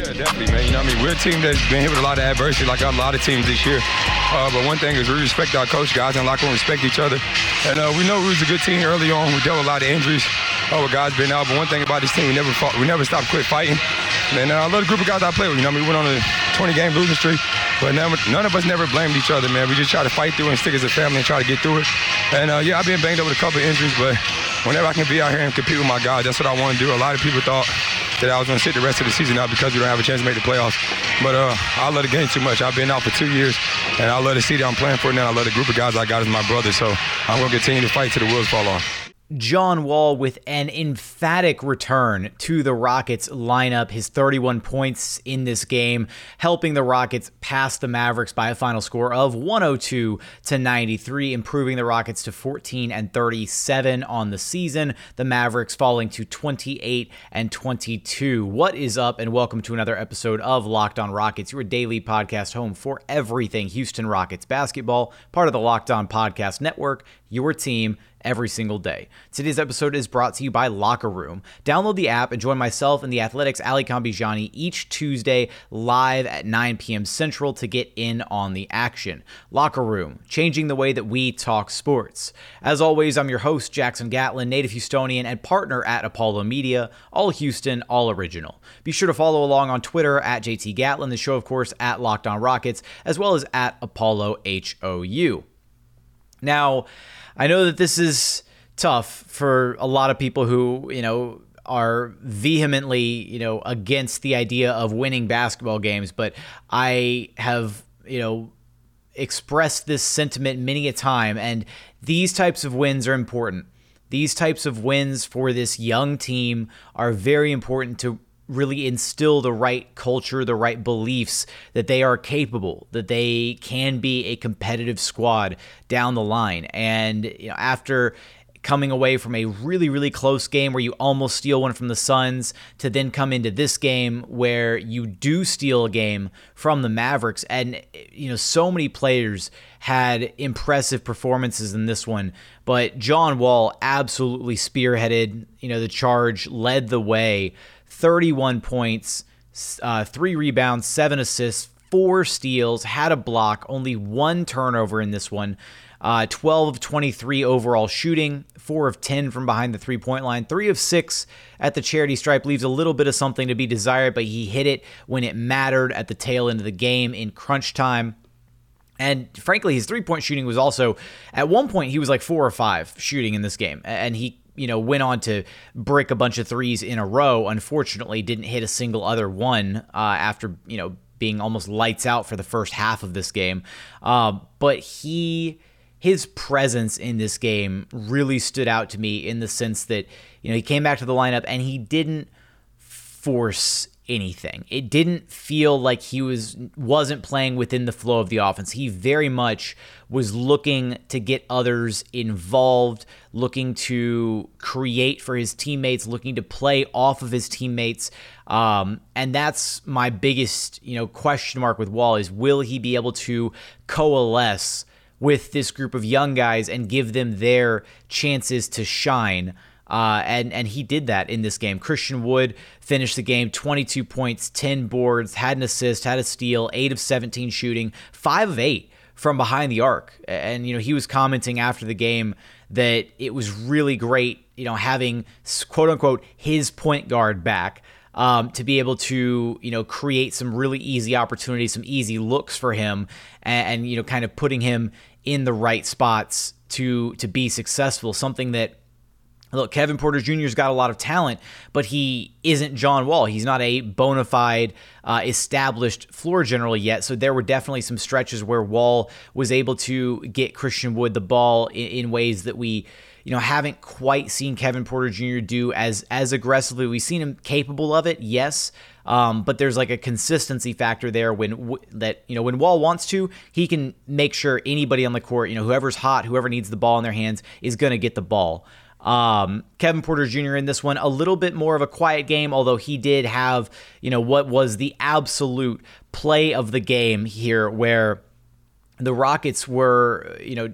Yeah, definitely, man. You know, I mean, we're a team that's been hit with a lot of adversity, like a lot of teams this year. Uh, but one thing is we respect our coach, guys and locker room respect each other, and uh, we know we was a good team early on. We dealt with a lot of injuries. Oh, guys been out, but one thing about this team, we never fought, we never stopped, quit fighting. And uh, I love the group of guys I play with. You know, I mean, we went on a 20-game losing streak, but never, none of us never blamed each other, man. We just try to fight through and stick as a family and try to get through it. And uh, yeah, I've been banged up with a couple injuries, but whenever I can be out here and compete with my guys, that's what I want to do. A lot of people thought that I was going to sit the rest of the season out because we don't have a chance to make the playoffs. But uh, I love the game too much. I've been out for two years, and I love the city I'm playing for now. I love the group of guys I got as my brothers. So I'm going to continue to fight till the wheels fall off. John Wall with an emphatic return to the Rockets lineup. His 31 points in this game, helping the Rockets pass the Mavericks by a final score of 102 to 93, improving the Rockets to 14 and 37 on the season. The Mavericks falling to 28 and 22. What is up, and welcome to another episode of Locked On Rockets, your daily podcast home for everything Houston Rockets basketball, part of the Locked On Podcast Network, your team every single day. Today's episode is brought to you by Locker Room. Download the app and join myself and the Athletics Alykhan Bijani each Tuesday live at 9 p.m. Central to get in on the action. Locker Room, changing the way that we talk sports. As always, I'm your host, Jackson Gatlin, native Houstonian and partner at Apollo Media, all Houston, all original. Be sure to follow along on Twitter at JT Gatlin, the show, of course, at Locked On Rockets, as well as at Apollo HOU. Now, I know that this is tough for a lot of people who, you know, are vehemently, you know, against the idea of winning basketball games, but I have, you know, expressed this sentiment many a time and these types of wins are important. These types of wins for this young team are very important to really instill the right culture, the right beliefs that they are capable, that they can be a competitive squad down the line. And you know, after coming away from a really, really close game where you almost steal one from the Suns to then come into this game where you do steal a game from the Mavericks. And, you know, so many players had impressive performances in this one, but John Wall absolutely spearheaded, you know, the charge, led the way. 31 points, uh, three rebounds, seven assists, four steals, had a block, only one turnover in this one. Uh, 12 of 23 overall shooting, 4 of 10 from behind the three point line, 3 of 6 at the charity stripe. Leaves a little bit of something to be desired, but he hit it when it mattered at the tail end of the game in crunch time. And frankly, his three point shooting was also, at one point, he was like 4 or 5 shooting in this game. And he you know, went on to brick a bunch of threes in a row. Unfortunately, didn't hit a single other one uh, after, you know, being almost lights out for the first half of this game. Uh, but he, his presence in this game really stood out to me in the sense that, you know, he came back to the lineup and he didn't force anything. It didn't feel like he was wasn't playing within the flow of the offense. He very much was looking to get others involved, looking to create for his teammates, looking to play off of his teammates. Um, and that's my biggest, you know, question mark with Wall is will he be able to coalesce with this group of young guys and give them their chances to shine? Uh, and and he did that in this game. Christian Wood finished the game 22 points, 10 boards, had an assist, had a steal, eight of 17 shooting, five of eight from behind the arc. And you know he was commenting after the game that it was really great, you know, having quote unquote his point guard back. Um, to be able to you know create some really easy opportunities, some easy looks for him, and, and you know kind of putting him in the right spots to to be successful. Something that Look, Kevin Porter Jr.'s got a lot of talent, but he isn't John Wall. He's not a bona fide, uh, established floor general yet. So there were definitely some stretches where Wall was able to get Christian Wood the ball in, in ways that we you know, haven't quite seen Kevin Porter Jr. do as as aggressively. We've seen him capable of it, yes, um, but there's like a consistency factor there when w- that you know when Wall wants to, he can make sure anybody on the court, you know, whoever's hot, whoever needs the ball in their hands, is going to get the ball. Um, Kevin Porter Jr. in this one, a little bit more of a quiet game, although he did have, you know, what was the absolute play of the game here, where the Rockets were, you know,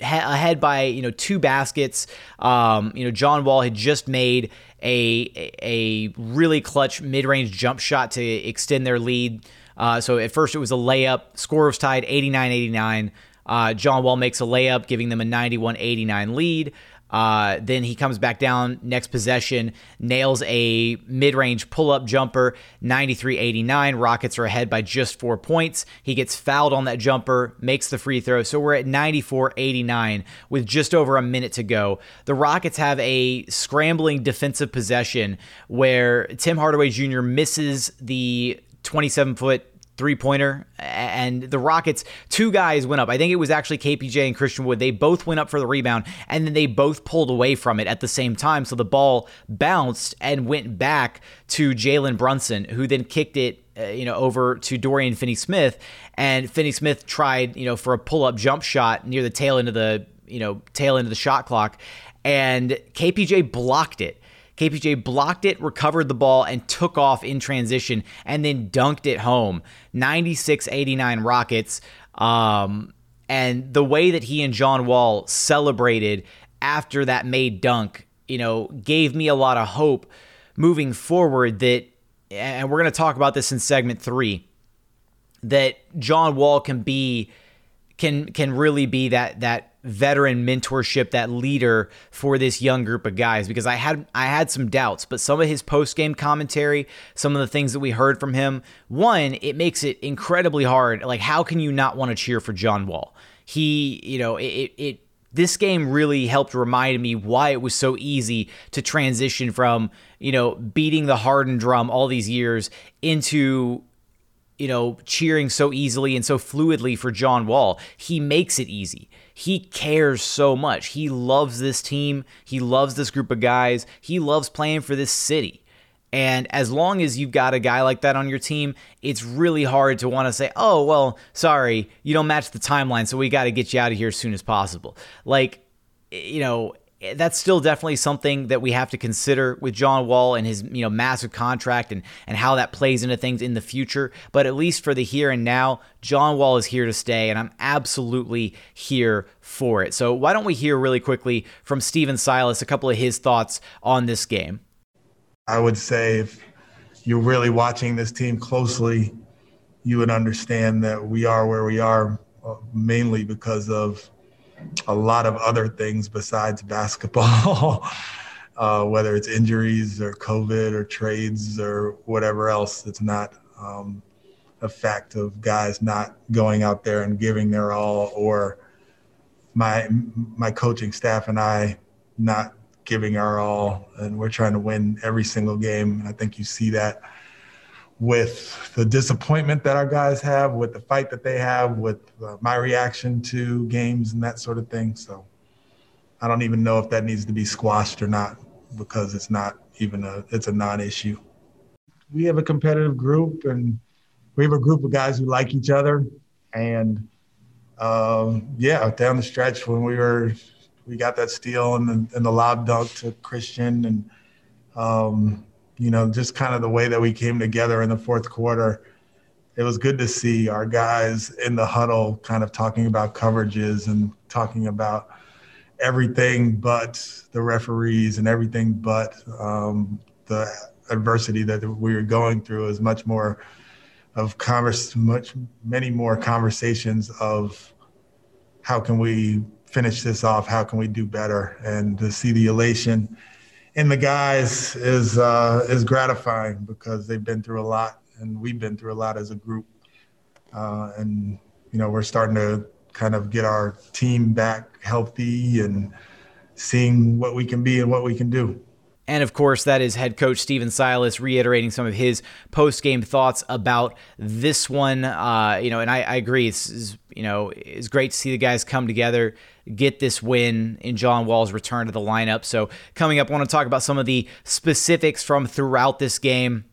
ahead by you know two baskets. Um, you know, John Wall had just made a a really clutch mid range jump shot to extend their lead. Uh, so at first it was a layup. Score was tied 89 89. Uh, John Wall makes a layup, giving them a 91 89 lead. Uh, then he comes back down next possession, nails a mid range pull up jumper, 93 89. Rockets are ahead by just four points. He gets fouled on that jumper, makes the free throw. So we're at 94 89 with just over a minute to go. The Rockets have a scrambling defensive possession where Tim Hardaway Jr. misses the 27 foot three pointer. And the Rockets, two guys went up. I think it was actually KPJ and Christian Wood. They both went up for the rebound and then they both pulled away from it at the same time. So the ball bounced and went back to Jalen Brunson, who then kicked it. Uh, you know, over to Dorian Finney Smith, and Finney Smith tried, you know, for a pull-up jump shot near the tail end of the, you know, tail end of the shot clock, and KPJ blocked it KPJ blocked it, recovered the ball, and took off in transition and then dunked it home. 96 89 Rockets. Um, and the way that he and John Wall celebrated after that made dunk, you know, gave me a lot of hope moving forward that, and we're going to talk about this in segment three, that John Wall can be can can really be that that veteran mentorship, that leader for this young group of guys because I had I had some doubts, but some of his post-game commentary, some of the things that we heard from him, one, it makes it incredibly hard. Like how can you not want to cheer for John Wall? He, you know, it it this game really helped remind me why it was so easy to transition from, you know, beating the Harden drum all these years into you know, cheering so easily and so fluidly for John Wall. He makes it easy he cares so much. He loves this team. He loves this group of guys. He loves playing for this city. And as long as you've got a guy like that on your team, it's really hard to want to say, oh, well, sorry, you don't match the timeline, so we got to get you out of here as soon as possible. Like, you know, that's still definitely something that we have to consider with John Wall and his you know massive contract and and how that plays into things in the future. But at least for the here and now, John Wall is here to stay, and I'm absolutely here for it. So why don't we hear really quickly from Stephen Silas a couple of his thoughts on this game? I would say if you're really watching this team closely, you would understand that we are where we are uh, mainly because of a lot of other things besides basketball, uh, whether it's injuries or COVID or trades or whatever else. It's not um, a fact of guys not going out there and giving their all, or my my coaching staff and I not giving our all, and we're trying to win every single game. And I think you see that with the disappointment that our guys have, with the fight that they have, with uh, my reaction to games and that sort of thing. So I don't even know if that needs to be squashed or not because it's not even a it's a non-issue. We have a competitive group and we have a group of guys who like each other and um, yeah, down the stretch when we were we got that steal and the, and the lob dunk to Christian and um, you know, just kind of the way that we came together in the fourth quarter. It was good to see our guys in the huddle kind of talking about coverages and talking about everything but the referees and everything but um, the adversity that we were going through is much more of converse much many more conversations of how can we finish this off how can we do better and to see the elation in the guys is uh, is gratifying because they've been through a lot and we've been through a lot as a group. Uh, and you know we're starting to kind of get our team back healthy and seeing what we can be and what we can do. And of course, that is head coach Stephen Silas reiterating some of his post game thoughts about this one. Uh, you know, and I, I agree. It's, it's, you know, it's great to see the guys come together, get this win in John Wall's return to the lineup. So, coming up, I want to talk about some of the specifics from throughout this game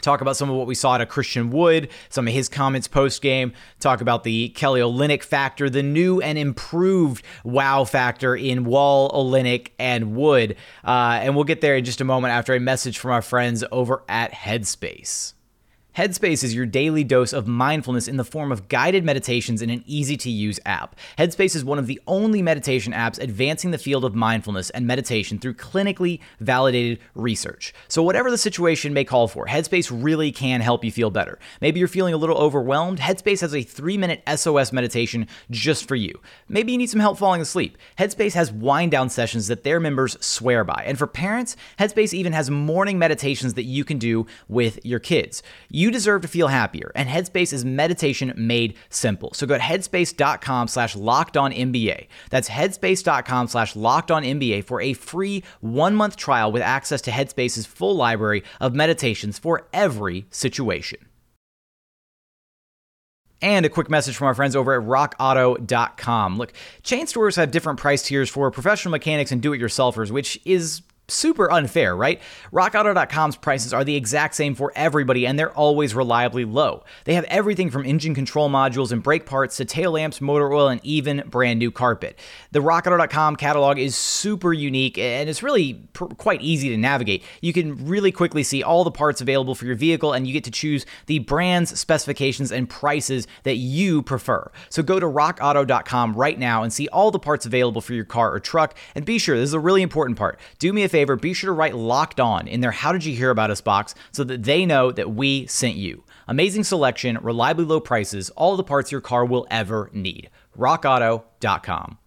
talk about some of what we saw at Christian Wood, some of his comments post game, talk about the Kelly Olynyk factor, the new and improved wow factor in Wall, Olynyk, and Wood. Uh, and we'll get there in just a moment after a message from our friends over at Headspace. Headspace is your daily dose of mindfulness in the form of guided meditations in an easy to use app. Headspace is one of the only meditation apps advancing the field of mindfulness and meditation through clinically validated research. So, whatever the situation may call for, Headspace really can help you feel better. Maybe you're feeling a little overwhelmed. Headspace has a three minute SOS meditation just for you. Maybe you need some help falling asleep. Headspace has wind down sessions that their members swear by. And for parents, Headspace even has morning meditations that you can do with your kids. You you deserve to feel happier, and Headspace is meditation made simple. So go to headspace.com slash locked on NBA. That's headspace.com slash locked on NBA for a free one month trial with access to Headspace's full library of meditations for every situation. And a quick message from our friends over at rockauto.com. Look, chain stores have different price tiers for professional mechanics and do it yourselfers, which is super unfair, right? RockAuto.com's prices are the exact same for everybody, and they're always reliably low. They have everything from engine control modules and brake parts to tail lamps, motor oil, and even brand new carpet. The RockAuto.com catalog is super unique, and it's really pr- quite easy to navigate. You can really quickly see all the parts available for your vehicle, and you get to choose the brands, specifications, and prices that you prefer. So go to RockAuto.com right now and see all the parts available for your car or truck, and be sure this is a really important part. Do me a favor favor, be sure to write locked on in their How Did You Hear About Us box so that they know that we sent you. Amazing selection, reliably low prices, all the parts your car will ever need. RockAuto.com.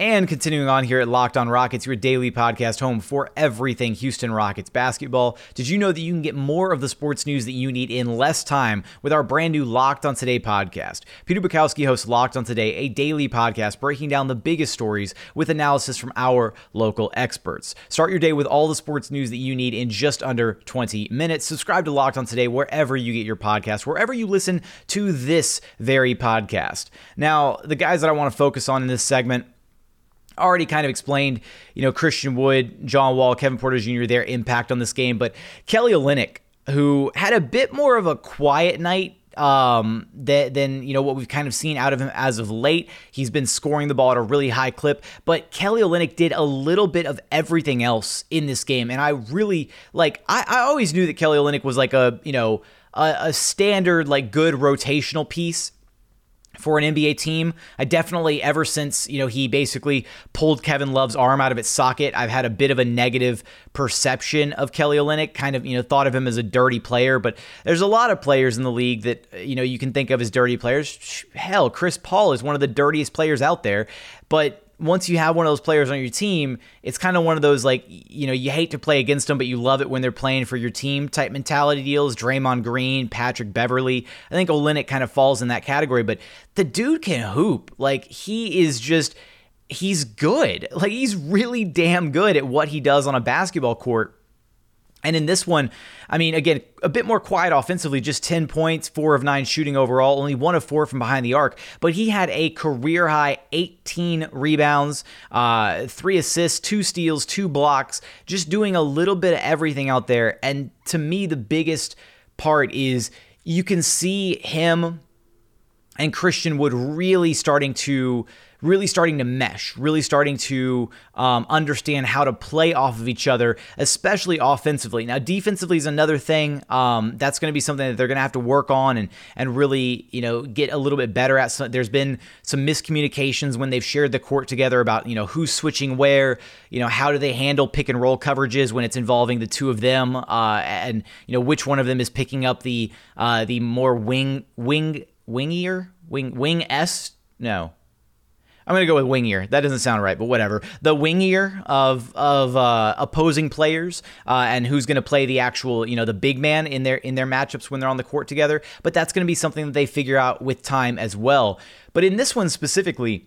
And continuing on here at Locked On Rockets, your daily podcast home for everything Houston Rockets basketball. Did you know that you can get more of the sports news that you need in less time with our brand new Locked On Today podcast? Peter Bukowski hosts Locked On Today, a daily podcast breaking down the biggest stories with analysis from our local experts. Start your day with all the sports news that you need in just under 20 minutes. Subscribe to Locked On Today wherever you get your podcast, wherever you listen to this very podcast. Now, the guys that I want to focus on in this segment already kind of explained, you know, Christian Wood, John Wall, Kevin Porter Jr., their impact on this game. But Kelly Olynyk, who had a bit more of a quiet night um, that, than you know what we've kind of seen out of him as of late. He's been scoring the ball at a really high clip, but Kelly Olynyk did a little bit of everything else in this game, and I really like. I, I always knew that Kelly Olynyk was like a you know a, a standard like good rotational piece for an NBA team. I definitely, ever since, you know, he basically pulled Kevin Love's arm out of its socket, I've had a bit of a negative perception of Kelly Olynyk, kind of, you know, thought of him as a dirty player, but there's a lot of players in the league that, you know, you can think of as dirty players. Hell, Chris Paul is one of the dirtiest players out there, but once you have one of those players on your team, it's kind of one of those like you know you hate to play against them, but you love it when they're playing for your team type mentality deals. Draymond Green, Patrick Beverley, I think Olynyk kind of falls in that category. But the dude can hoop. Like he is just he's good. Like he's really damn good at what he does on a basketball court. And in this one, I mean, again, a bit more quiet offensively, just 10 points, four of nine shooting overall, only one of four from behind the arc. But he had a career high 18 rebounds, uh, three assists, two steals, two blocks, just doing a little bit of everything out there. And to me, the biggest part is you can see him and Christian Wood really starting to really starting to mesh, really starting to um, understand how to play off of each other, especially offensively. Now, defensively is another thing. Um, that's going to be something that they're going to have to work on and and really you know get a little bit better at. So there's been some miscommunications when they've shared the court together about you know who's switching where, you know how do they handle pick and roll coverages when it's involving the two of them, uh, and you know which one of them is picking up the uh, the more wing wing wingier wing wing s no I'm gonna go with wingier. That doesn't sound right, but whatever. The wingier of of uh, opposing players uh, and who's gonna play the actual, you know, the big man in their in their matchups when they're on the court together. But that's gonna be something that they figure out with time as well. But in this one specifically,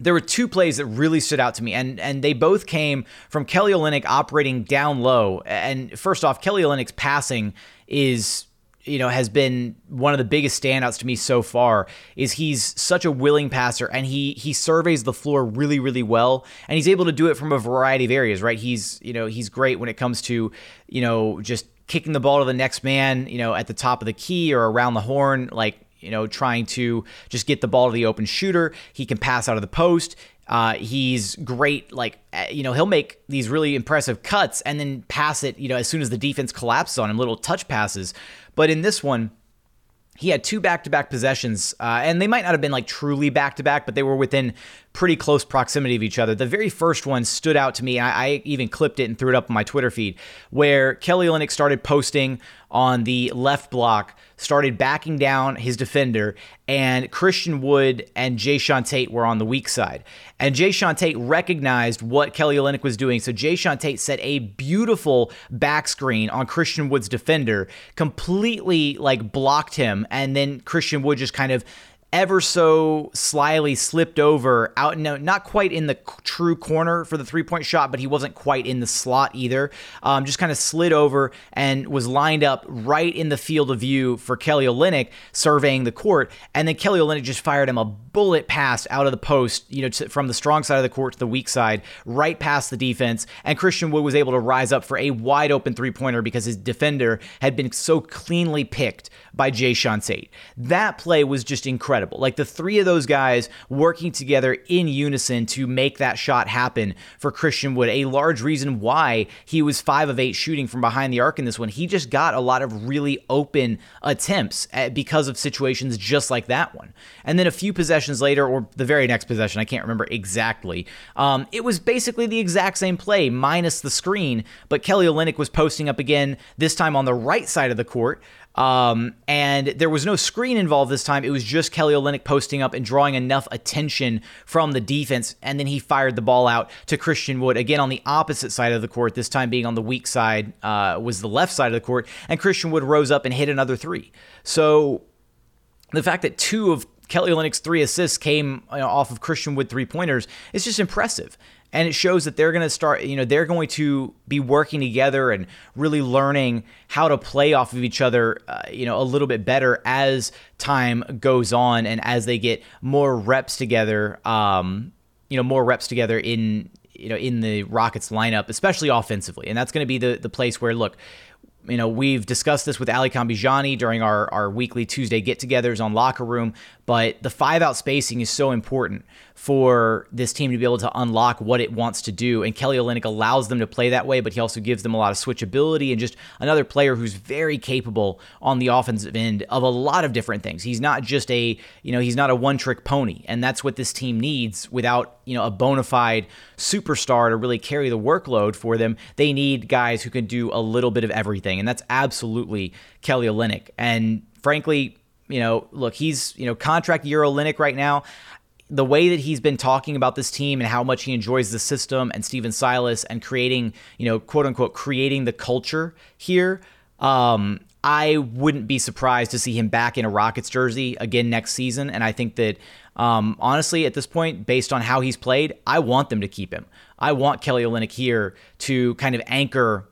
there were two plays that really stood out to me, and and they both came from Kelly Olynyk operating down low. And first off, Kelly Olynyk's passing is you know has been one of the biggest standouts to me so far is he's such a willing passer and he he surveys the floor really really well. And he's able to do it from a variety of areas right? He's you know he's great when it comes to you know just kicking the ball to the next man you know at the top of the key or around the horn like you know trying to just get the ball to the open shooter. He can pass out of the post uh, he's great, like, uh, you know, he'll make these really impressive cuts and then pass it, you know, as soon as the defense collapses on him, little touch passes. But in this one, he had two back-to-back possessions, uh, and they might not have been like truly back-to-back, but they were within pretty close proximity of each other. The very first one stood out to me. I, I even clipped it and threw it up on my Twitter feed, where Kelly Olynyk started posting on the left block, started backing down his defender, and Christian Wood and Jae'Sean Tate were on the weak side. And Jae'Sean Tate recognized what Kelly Olynyk was doing, so Jae'Sean Tate set a beautiful back screen on Christian Wood's defender, completely like blocked him, and then Christian Wood just kind of ever so slyly slipped over out no not quite in the true corner for the three point shot but he wasn't quite in the slot either. Um, just kind of slid over and was lined up right in the field of view for Kelly Olynyk surveying the court. And then Kelly Olynyk just fired him a bullet pass out of the post you know to, from the strong side of the court to the weak side right past the defense. And Christian Wood was able to rise up for a wide open three pointer because his defender had been so cleanly picked by Jae'Sean Tate that play was just incredible incredible. Like the three of those guys working together in unison to make that shot happen for Christian Wood. A large reason why he was five of eight shooting from behind the arc in this one. He just got a lot of really open attempts at, because of situations just like that one. And then a few possessions later, or the very next possession, I can't remember exactly. Um, it was basically the exact same play minus the screen, but Kelly Olynyk was posting up again, this time on the right side of the court. Um, and there was no screen involved this time. It was just Kelly Olynyk posting up and drawing enough attention from the defense. And then he fired the ball out to Christian Wood again on the opposite side of the court. This time being on the weak side uh, was the left side of the court. And Christian Wood rose up and hit another three. So the fact that two of Kelly Olynyk's three assists came you know, off of Christian Wood three pointers It's just impressive. And it shows that they're going to start you know they're going to be working together and really learning how to play off of each other uh, you know a little bit better as time goes on and as they get more reps together um, you know more reps together in you know in the Rockets lineup especially offensively. And that's going to be the the place where look you know, we've discussed this with Alykhan Bijani during our, our weekly Tuesday get togethers on Locker Room, but the five out spacing is so important for this team to be able to unlock what it wants to do. And Kelly Olynyk allows them to play that way, but he also gives them a lot of switchability and just another player who's very capable on the offensive end of a lot of different things. He's not just a, you know, he's not a one trick pony. And that's what this team needs without, you know, a bona fide superstar to really carry the workload for them. They need guys who can do a little bit of everything. And that's absolutely Kelly Olynyk. And frankly, you know, look, he's, you know, contract year Olynyk right now the way that he's been talking about this team and how much he enjoys the system and Stephen Silas and creating, you know, quote unquote, creating the culture here. Um, I wouldn't be surprised to see him back in a Rockets jersey again next season. And I think that, um, honestly, at this point, based on how he's played, I want them to keep him. I want Kelly Olynyk here to kind of anchor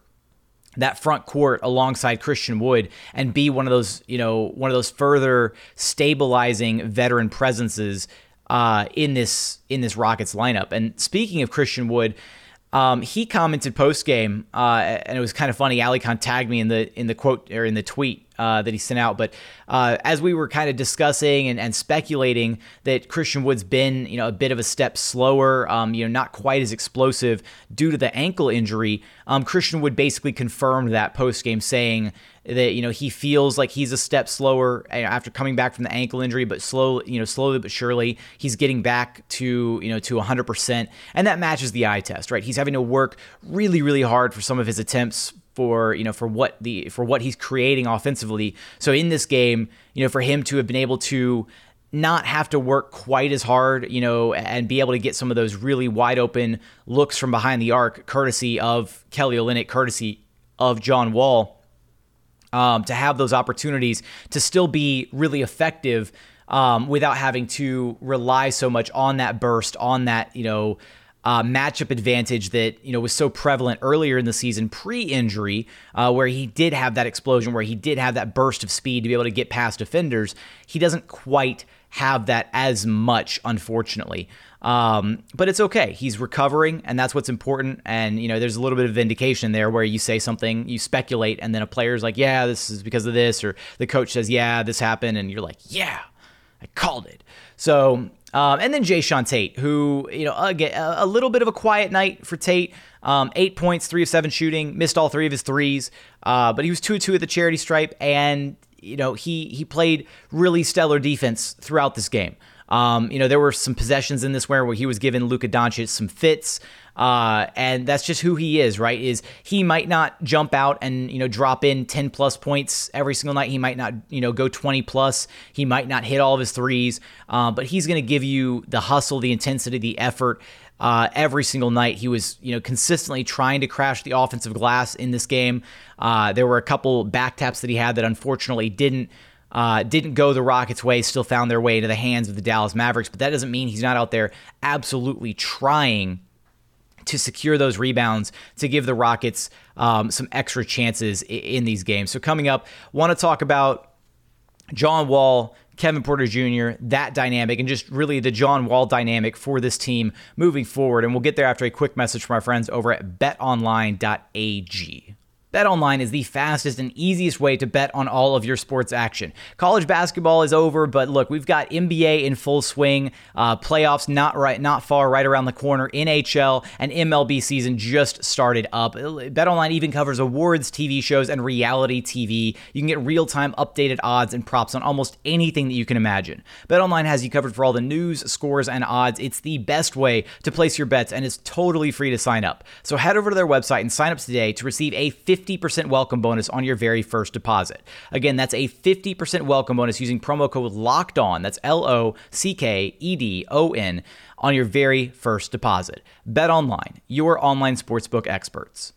that front court alongside Christian Wood and be one of those, you know, one of those further stabilizing veteran presences uh, in this in this Rockets lineup. And speaking of Christian Wood, um, he commented post game, uh, and it was kind of funny. Alykhan tagged me in the in the quote or in the tweet uh, that he sent out. But uh, as we were kind of discussing and, and, speculating that Christian Wood's been, you know, a bit of a step slower, um, you know, not quite as explosive due to the ankle injury, um, Christian Wood basically confirmed that post game, saying that you know he feels like he's a step slower after coming back from the ankle injury, but slow, you know, slowly but surely he's getting back to you know to 100%, and that matches the eye test, right? He's having to work really, really hard for some of his attempts for you know for what the for what he's creating offensively. So in this game, you know, for him to have been able to not have to work quite as hard, you know, and be able to get some of those really wide open looks from behind the arc, courtesy of Kelly Olynyk, courtesy of John Wall, um, to have those opportunities to still be really effective um, without having to rely so much on that burst, on that you know uh, matchup advantage that you know was so prevalent earlier in the season pre-injury, uh, where he did have that explosion, where he did have that burst of speed to be able to get past defenders. He doesn't quite have that as much, unfortunately. Um, but it's okay. He's recovering, and that's what's important. And you know, there's a little bit of vindication there where you say something, you speculate, and then a player's like, "Yeah, this is because of this," or the coach says, "Yeah, this happened," and you're like, "Yeah, I called it." So um, and then Jae'Sean Tate, who, you know, again, a, little bit of a quiet night for Tate. Um, eight points, three of seven shooting, missed all three of his threes, uh, but he was 2 2 at the charity stripe, and, you know, he, he played really stellar defense throughout this game. Um, you know, there were some possessions in this where, where he was giving Luka Doncic some fits. Uh, and that's just who he is, right? Is he might not jump out and you know drop in 10 plus points every single night. He might not you know go 20 plus. He might not hit all of his threes, uh, but he's going to give you the hustle, the intensity, the effort. Uh, every single night, he was, you know, consistently trying to crash the offensive glass in this game. Uh, there were a couple back taps that he had that unfortunately didn't uh, didn't go the Rockets' way, still found their way into the hands of the Dallas Mavericks. But that doesn't mean he's not out there absolutely trying to secure those rebounds to give the Rockets um, some extra chances in these games. So, coming up, want to talk about John Wall, Kevin Porter Jr., that dynamic, and just really the John Wall dynamic for this team moving forward. And we'll get there after a quick message from our friends over at betonline.ag. BetOnline is the fastest and easiest way to bet on all of your sports action. College basketball is over, but look, we've got NBA in full swing, uh, playoffs not right, not far, right around the corner. NHL and MLB season just started up. BetOnline even covers awards, TV shows, and reality TV. You can get real-time updated odds and props on almost anything that you can imagine. BetOnline has you covered for all the news, scores, and odds. It's the best way to place your bets, and it's totally free to sign up. So head over to their website and sign up today to receive a 50 50% welcome bonus on your very first deposit. Again, that's a 50% welcome bonus using promo code LOCKED ON. That's L O C K E D O N on your very first deposit. Bet online, your online sportsbook experts.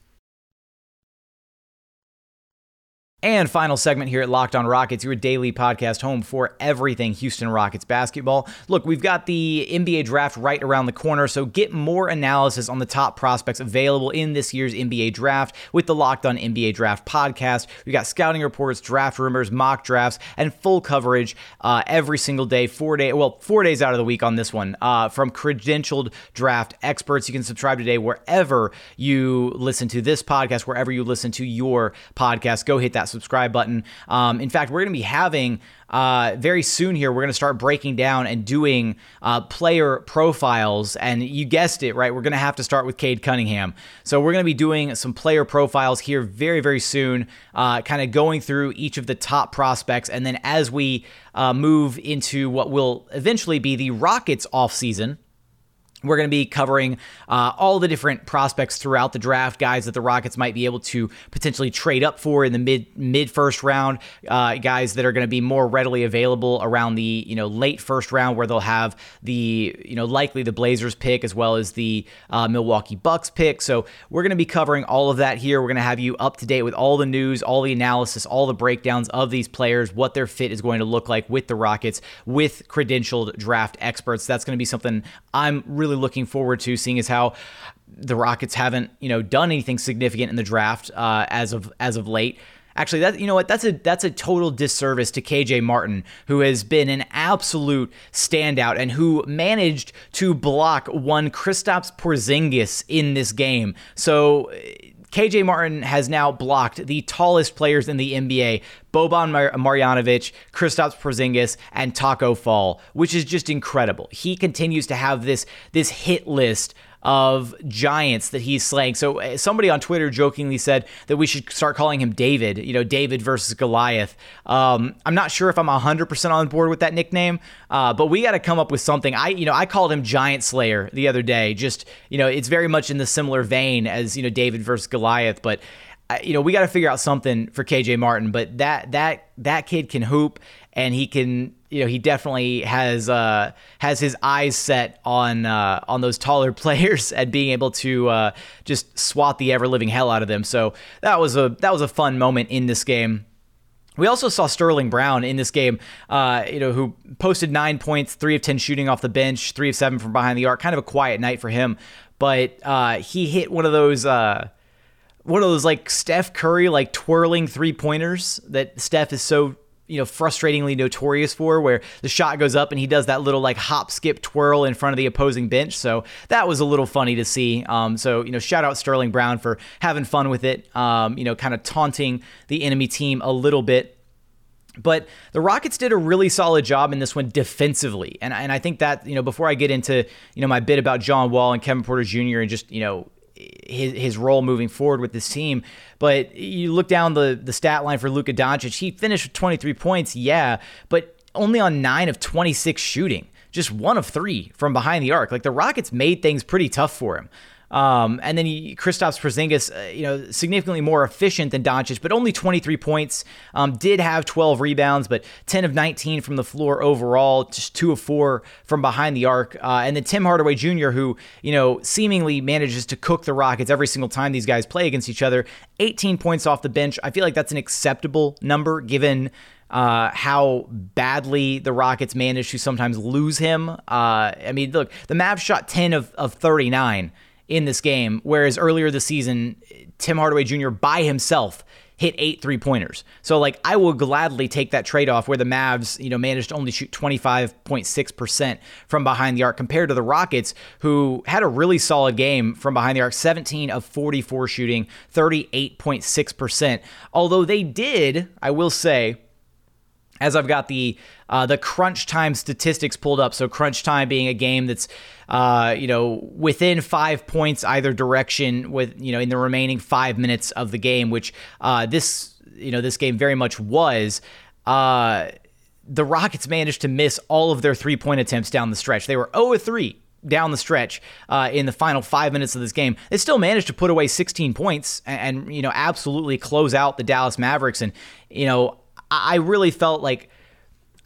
And final segment here at Locked On Rockets, your daily podcast home for everything Houston Rockets basketball. Look, we've got the NBA draft right around the corner, so get more analysis on the top prospects available in this year's NBA draft with the Locked On NBA Draft podcast. We've got scouting reports, draft rumors, mock drafts, and full coverage uh, every single day, four day, well, four days out of the week on this one uh, from credentialed draft experts. You can subscribe today wherever you listen to this podcast, wherever you listen to your podcast. Go hit that subscribe button. Um, in fact, we're going to be having uh, very soon here, we're going to start breaking down and doing uh, player profiles. And you guessed it, right? We're going to have to start with Cade Cunningham. So we're going to be doing some player profiles here very, very soon, uh, kind of going through each of the top prospects. And then as we uh, move into what will eventually be the Rockets offseason, we're going to be covering uh, all the different prospects throughout the draft, guys that the Rockets might be able to potentially trade up for in the mid mid first round, uh, guys that are going to be more readily available around the you know late first round, where they'll have the you know likely the Blazers pick as well as the uh, Milwaukee Bucks pick. So we're going to be covering all of that here. We're going to have you up to date with all the news, all the analysis, all the breakdowns of these players, what their fit is going to look like with the Rockets, with credentialed draft experts. That's going to be something I'm really really looking forward to, seeing as how the Rockets haven't you know done anything significant in the draft uh, as of as of late. Actually, that you know what that's a that's a total disservice to KJ Martin, who has been an absolute standout and who managed to block one Kristaps Porzingis in this game. So KJ Martin has now blocked the tallest players in the NBA Boban Mar- Marjanovic, Kristaps Porzingis, and Tacko Fall, which is just incredible. He continues to have this, this hit list of giants that he's slaying. So uh, somebody on Twitter jokingly said that we should start calling him David, you know, David versus Goliath. Um, I'm not sure if I'm 100% on board with that nickname, uh, but we got to come up with something. I, you know, I called him Giant Slayer the other day. Just, you know, it's very much in the similar vein as, you know, David versus Goliath, but you know, we got to figure out something for KJ Martin, but that that that kid can hoop and he can you know he definitely has uh, has his eyes set on uh, on those taller players and being able to uh, just swat the ever living hell out of them. So that was a that was a fun moment in this game. We also saw Sterling Brown in this game, uh, you know, who posted nine points, three of 10 shooting off the bench, three of seven from behind the arc. Kind of a quiet night for him. But uh, he hit one of those. Uh, one of those like Steph Curry like twirling three pointers that Steph is so you know frustratingly notorious for where the shot goes up and he does that little like hop skip twirl in front of the opposing bench so that was a little funny to see um, so you know shout out sterling brown for having fun with it um, you know kind of taunting the enemy team a little bit but the Rockets did a really solid job in this one defensively. And, and I think that, you know, before I get into, you know, my bit about John Wall and Kevin Porter Jr. and just, you know, his, his role moving forward with this team. But you look down the, the stat line for Luka Doncic, he finished with 23 points, yeah, but only on 9 of 26 shooting. Just one of three from behind the arc. Like the Rockets made things pretty tough for him. Um, and then he, Kristaps Porzingis, uh, you know, significantly more efficient than Doncic, but only 23 points. Um, did have 12 rebounds, but 10 of 19 from the floor overall, just two of four from behind the arc. Uh, and then Tim Hardaway Jr., who you know seemingly manages to cook the Rockets every single time these guys play against each other. 18 points off the bench. I feel like that's an acceptable number given uh, how badly the Rockets manage to sometimes lose him. Uh, I mean, look, the Mavs shot 10 of, of 39 in this game, whereas earlier this season, Tim Hardaway Jr. by himself hit eight three pointers. So like I will gladly take that trade off where the Mavs, you know, managed to only shoot 25.6% from behind the arc compared to the Rockets who had a really solid game from behind the arc, 17 of 44 shooting, 38.6%. Although they did, I will say, as I've got the uh, the crunch time statistics pulled up. So crunch time being a game that's uh, you know within five points either direction with you know in the remaining five minutes of the game, which uh, this you know this game very much was. Uh, the Rockets managed to miss all of their three point attempts down the stretch. They were 0 3 down the stretch uh, in the final five minutes of this game. They still managed to put away 16 points and, and, you know absolutely close out the Dallas Mavericks. And you know I really felt like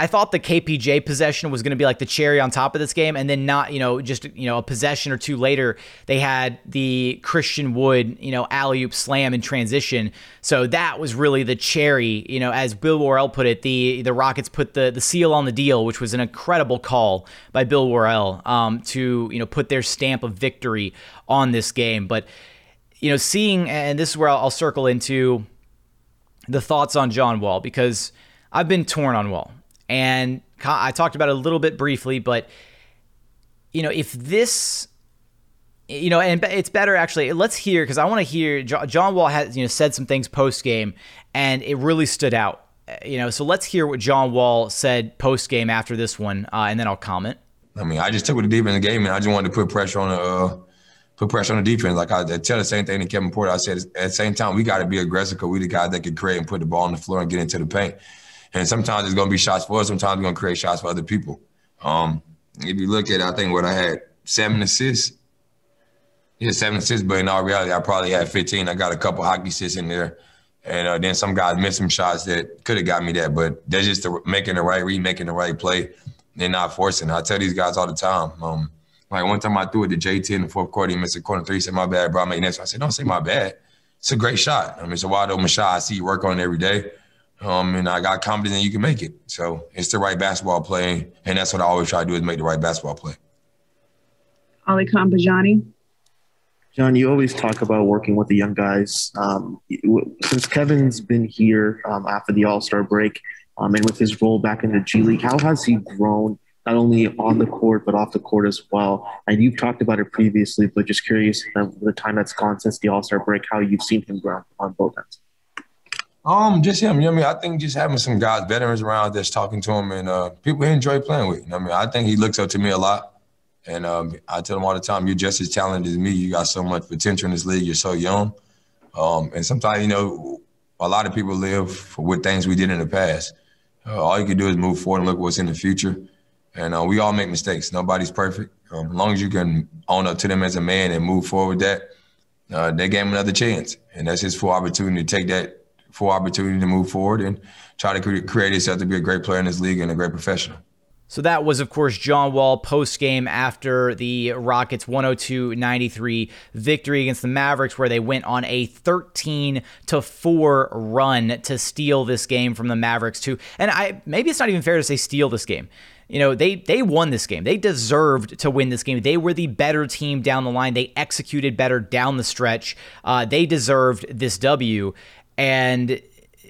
I thought the KPJ possession was going to be like the cherry on top of this game, and then not, you know, just you know a possession or two later, they had the Christian Wood, you know, alley oop slam in transition. So that was really the cherry, you know, as Bill Worrell put it. The the Rockets put the the seal on the deal, which was an incredible call by Bill Worrell um, to you know put their stamp of victory on this game. But you know, seeing and this is where I'll, I'll circle into the thoughts on John Wall because I've been torn on Wall. And I talked about it a little bit briefly, but you know, if this you know, and it's better actually. Let's hear because I want to hear. John Wall has you know said some things post game, and it really stood out. You know, so let's hear what John Wall said post game after this one, uh, and then I'll comment. I mean, I just took it deep in the game, and I just wanted to put pressure on the uh, put pressure on the defense. Like I, I tell the same thing to Kevin Porter. I said at the same time we got to be aggressive because we the guys that can create and put the ball on the floor and get into the paint. And sometimes it's gonna be shots for us. Sometimes we're gonna create shots for other people. Um, if you look at, I think what I had seven assists. Yeah, seven assists, but in all reality, I probably had 15. I got a couple hockey assists in there. And uh, then some guys missed some shots that could have got me that, but they're just the, making the right read, making the right play. They're not forcing. I tell these guys all the time. Um, like one time I threw it to JT in the fourth quarter, he missed a corner three. He said, My bad, bro. I made next. I said, Don't say my bad. It's a great shot. I mean, it's a wide open shot. I see you work on it every day. Um, and I got confidence that you can make it. So it's the right basketball play. And that's what I always try to do is make the right basketball play. Alykhan Bijani. John, you always talk about working with the young guys. Um, since Kevin's been here um, after the All Star break um, and with his role back in the G League, how has he grown not only on the court but off the court as well. And you've talked about it previously, but just curious the time that's gone since the All Star break, how you've seen him grow on both ends. Um, just him. You know I mean? I think just having some guys, veterans around that's talking to him and uh, people he enjoy playing with. You know I mean? I think he looks up to me a lot. And um, I tell him all the time, you're just as talented as me. You got so much potential in this league. You're so young. Um, and sometimes, you know, a lot of people live with things we did in the past. Uh, all you can do is move forward and look what's in the future. And uh, we all make mistakes. Nobody's perfect. Um, as long as you can own up to them as a man and move forward that, uh, they gave him another chance. And that's his full opportunity to take that full opportunity to move forward and try to create himself to be a great player in this league and a great professional. So that was, of course, John Wall post game after the Rockets 102 93 victory against the Mavericks, where they went on a 13 to 4 run to steal this game from the Mavericks, too. And I maybe it's not even fair to say steal this game. You know, they they won this game. They deserved to win this game. They were the better team down the line. They executed better down the stretch. Uh, they deserved this W. And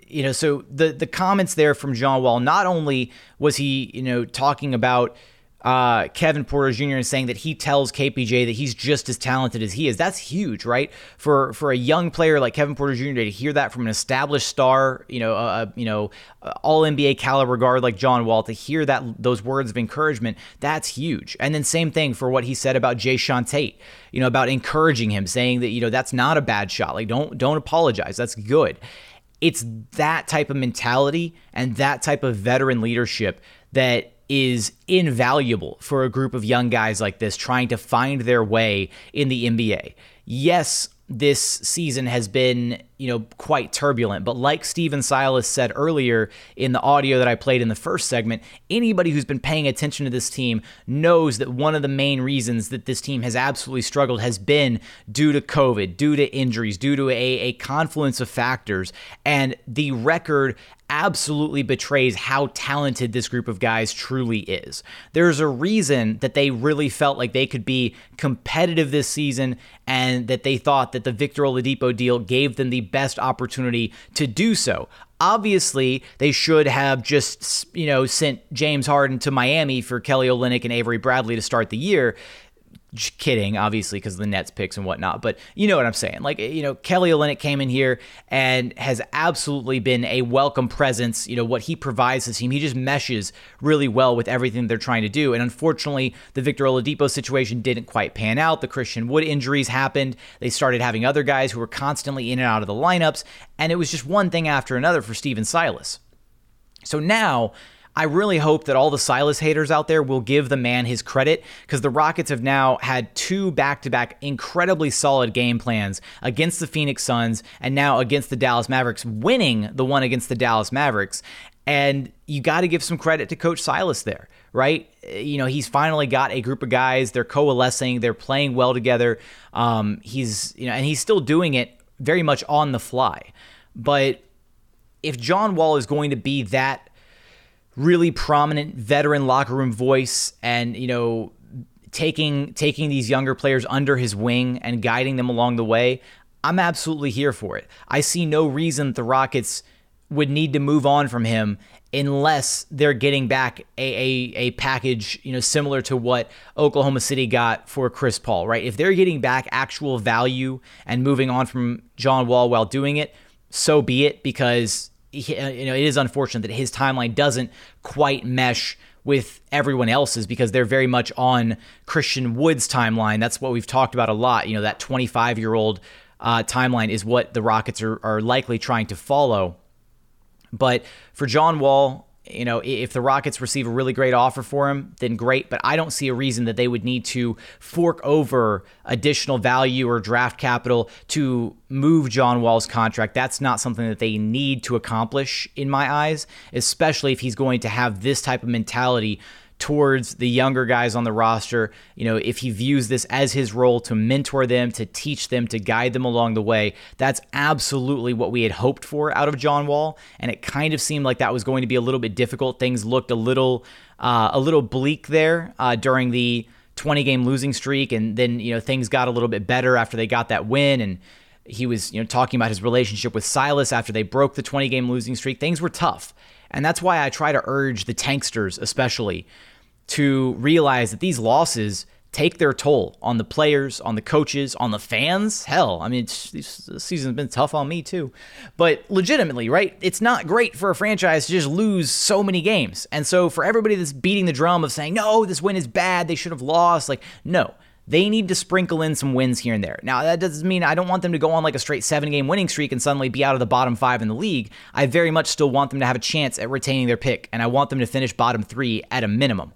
you know, so the the comments there from John Wall, not only was he, you know, talking about uh, Kevin Porter Jr. and saying that he tells KPJ that he's just as talented as he is. That's huge, right? For for a young player like Kevin Porter Jr. to hear that from an established star, you know, uh, you know, all NBA caliber guard like John Wall, to hear that those words of encouragement, that's huge. And then same thing for what he said about Jae'Sean Tate, you know, about encouraging him, saying that you know that's not a bad shot. Like don't don't apologize. That's good. It's that type of mentality and that type of veteran leadership that is invaluable for a group of young guys like this trying to find their way in the NBA. Yes, this season has been, you know, quite turbulent. But like Stephen Silas said earlier in the audio that I played in the first segment, anybody who's been paying attention to this team knows that one of the main reasons that this team has absolutely struggled has been due to COVID, due to injuries, due to a, a confluence of factors. And the record absolutely betrays how talented this group of guys truly is. There's a reason that they really felt like they could be competitive this season and that they thought that the Victor Oladipo deal gave them the best opportunity to do so. Obviously, they should have just, you know, sent James Harden to Miami for Kelly Olynyk and Avery Bradley to start the year kidding, obviously, because the Nets picks and whatnot. But you know what I'm saying. Like, you know, Kelly Olynyk came in here and has absolutely been a welcome presence. You know, what he provides the team, he just meshes really well with everything they're trying to do. And unfortunately, the Victor Oladipo situation didn't quite pan out. The Christian Wood injuries happened. They started having other guys who were constantly in and out of the lineups. And it was just one thing after another for Stephen Silas. So now, I really hope that all the Silas haters out there will give the man his credit because the Rockets have now had two back to back incredibly solid game plans against the Phoenix Suns and now against the Dallas Mavericks, winning the one against the Dallas Mavericks. And you got to give some credit to Coach Silas there, right? You know, he's finally got a group of guys. They're coalescing. They're playing well together. Um, he's, you know, and he's still doing it very much on the fly. But if John Wall is going to be that really prominent veteran locker room voice and, you know, taking taking these younger players under his wing and guiding them along the way, I'm absolutely here for it. I see no reason the Rockets would need to move on from him unless they're getting back a, a, a package, you know, similar to what Oklahoma City got for Chris Paul, right? If they're getting back actual value and moving on from John Wall while doing it, so be it because you know, it is unfortunate that his timeline doesn't quite mesh with everyone else's because they're very much on Christian Wood's timeline. That's what we've talked about a lot. You know, that 25 year old uh, timeline is what the Rockets are, are likely trying to follow. But for John Wall, you know, if the Rockets receive a really great offer for him, then great. But I don't see a reason that they would need to fork over additional value or draft capital to move John Wall's contract. That's not something that they need to accomplish in my eyes, especially if he's going to have this type of mentality towards the younger guys on the roster. You know, if he views this as his role to mentor them, to teach them, to guide them along the way, that's absolutely what we had hoped for out of John Wall. And it kind of seemed like that was going to be a little bit difficult. Things looked a little, uh, a little bleak there uh, during the 20 game losing streak, and then you know things got a little bit better after they got that win and. He was, you know, talking about his relationship with Silas after they broke the 20 game losing streak. Things were tough. And that's why I try to urge the tanksters, especially, to realize that these losses take their toll on the players, on the coaches, on the fans. Hell, I mean, this season's been tough on me too. But legitimately, right? It's not great for a franchise to just lose so many games. And so for everybody that's beating the drum of saying, no, this win is bad, they should have lost, like, no. They need to sprinkle in some wins here and there. Now, that doesn't mean I don't want them to go on like a straight seven game winning streak and suddenly be out of the bottom five in the league. I very much still want them to have a chance at retaining their pick, and I want them to finish bottom three at a minimum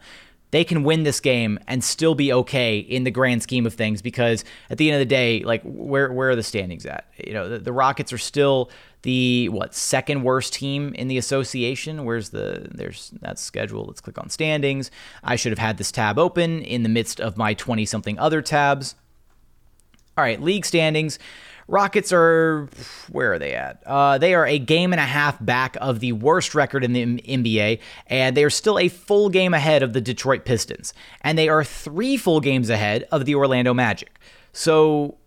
they can win this game and still be okay in the grand scheme of things because at the end of the day, like where where are the standings at? You know, the, the Rockets are still the what second worst team in the association. Where's the there's that schedule? Let's click on standings. I should have had this tab open in the midst of my 20 something other tabs. All right, league standings. Rockets are where are they at? Uh, they are a game and a half back of the worst record in the NBA, and they are still a full game ahead of the Detroit Pistons, and they are three full games ahead of the Orlando Magic. So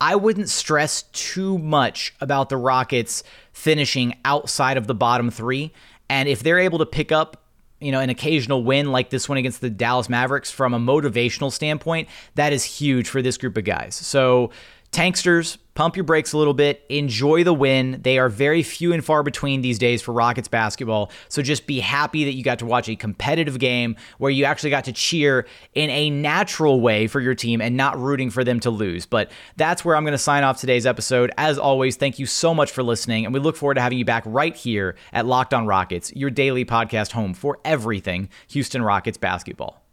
I wouldn't stress too much about the Rockets finishing outside of the bottom three, and if they're able to pick up you know, an occasional win like this one against the Dallas Mavericks from a motivational standpoint, that is huge for this group of guys. So Tanksters, pump your brakes a little bit. Enjoy the win. They are very few and far between these days for Rockets basketball. So just be happy that you got to watch a competitive game where you actually got to cheer in a natural way for your team and not rooting for them to lose. But that's where I'm going to sign off today's episode. As always, thank you so much for listening. And we look forward to having you back right here at Locked on Rockets, your daily podcast home for everything Houston Rockets basketball.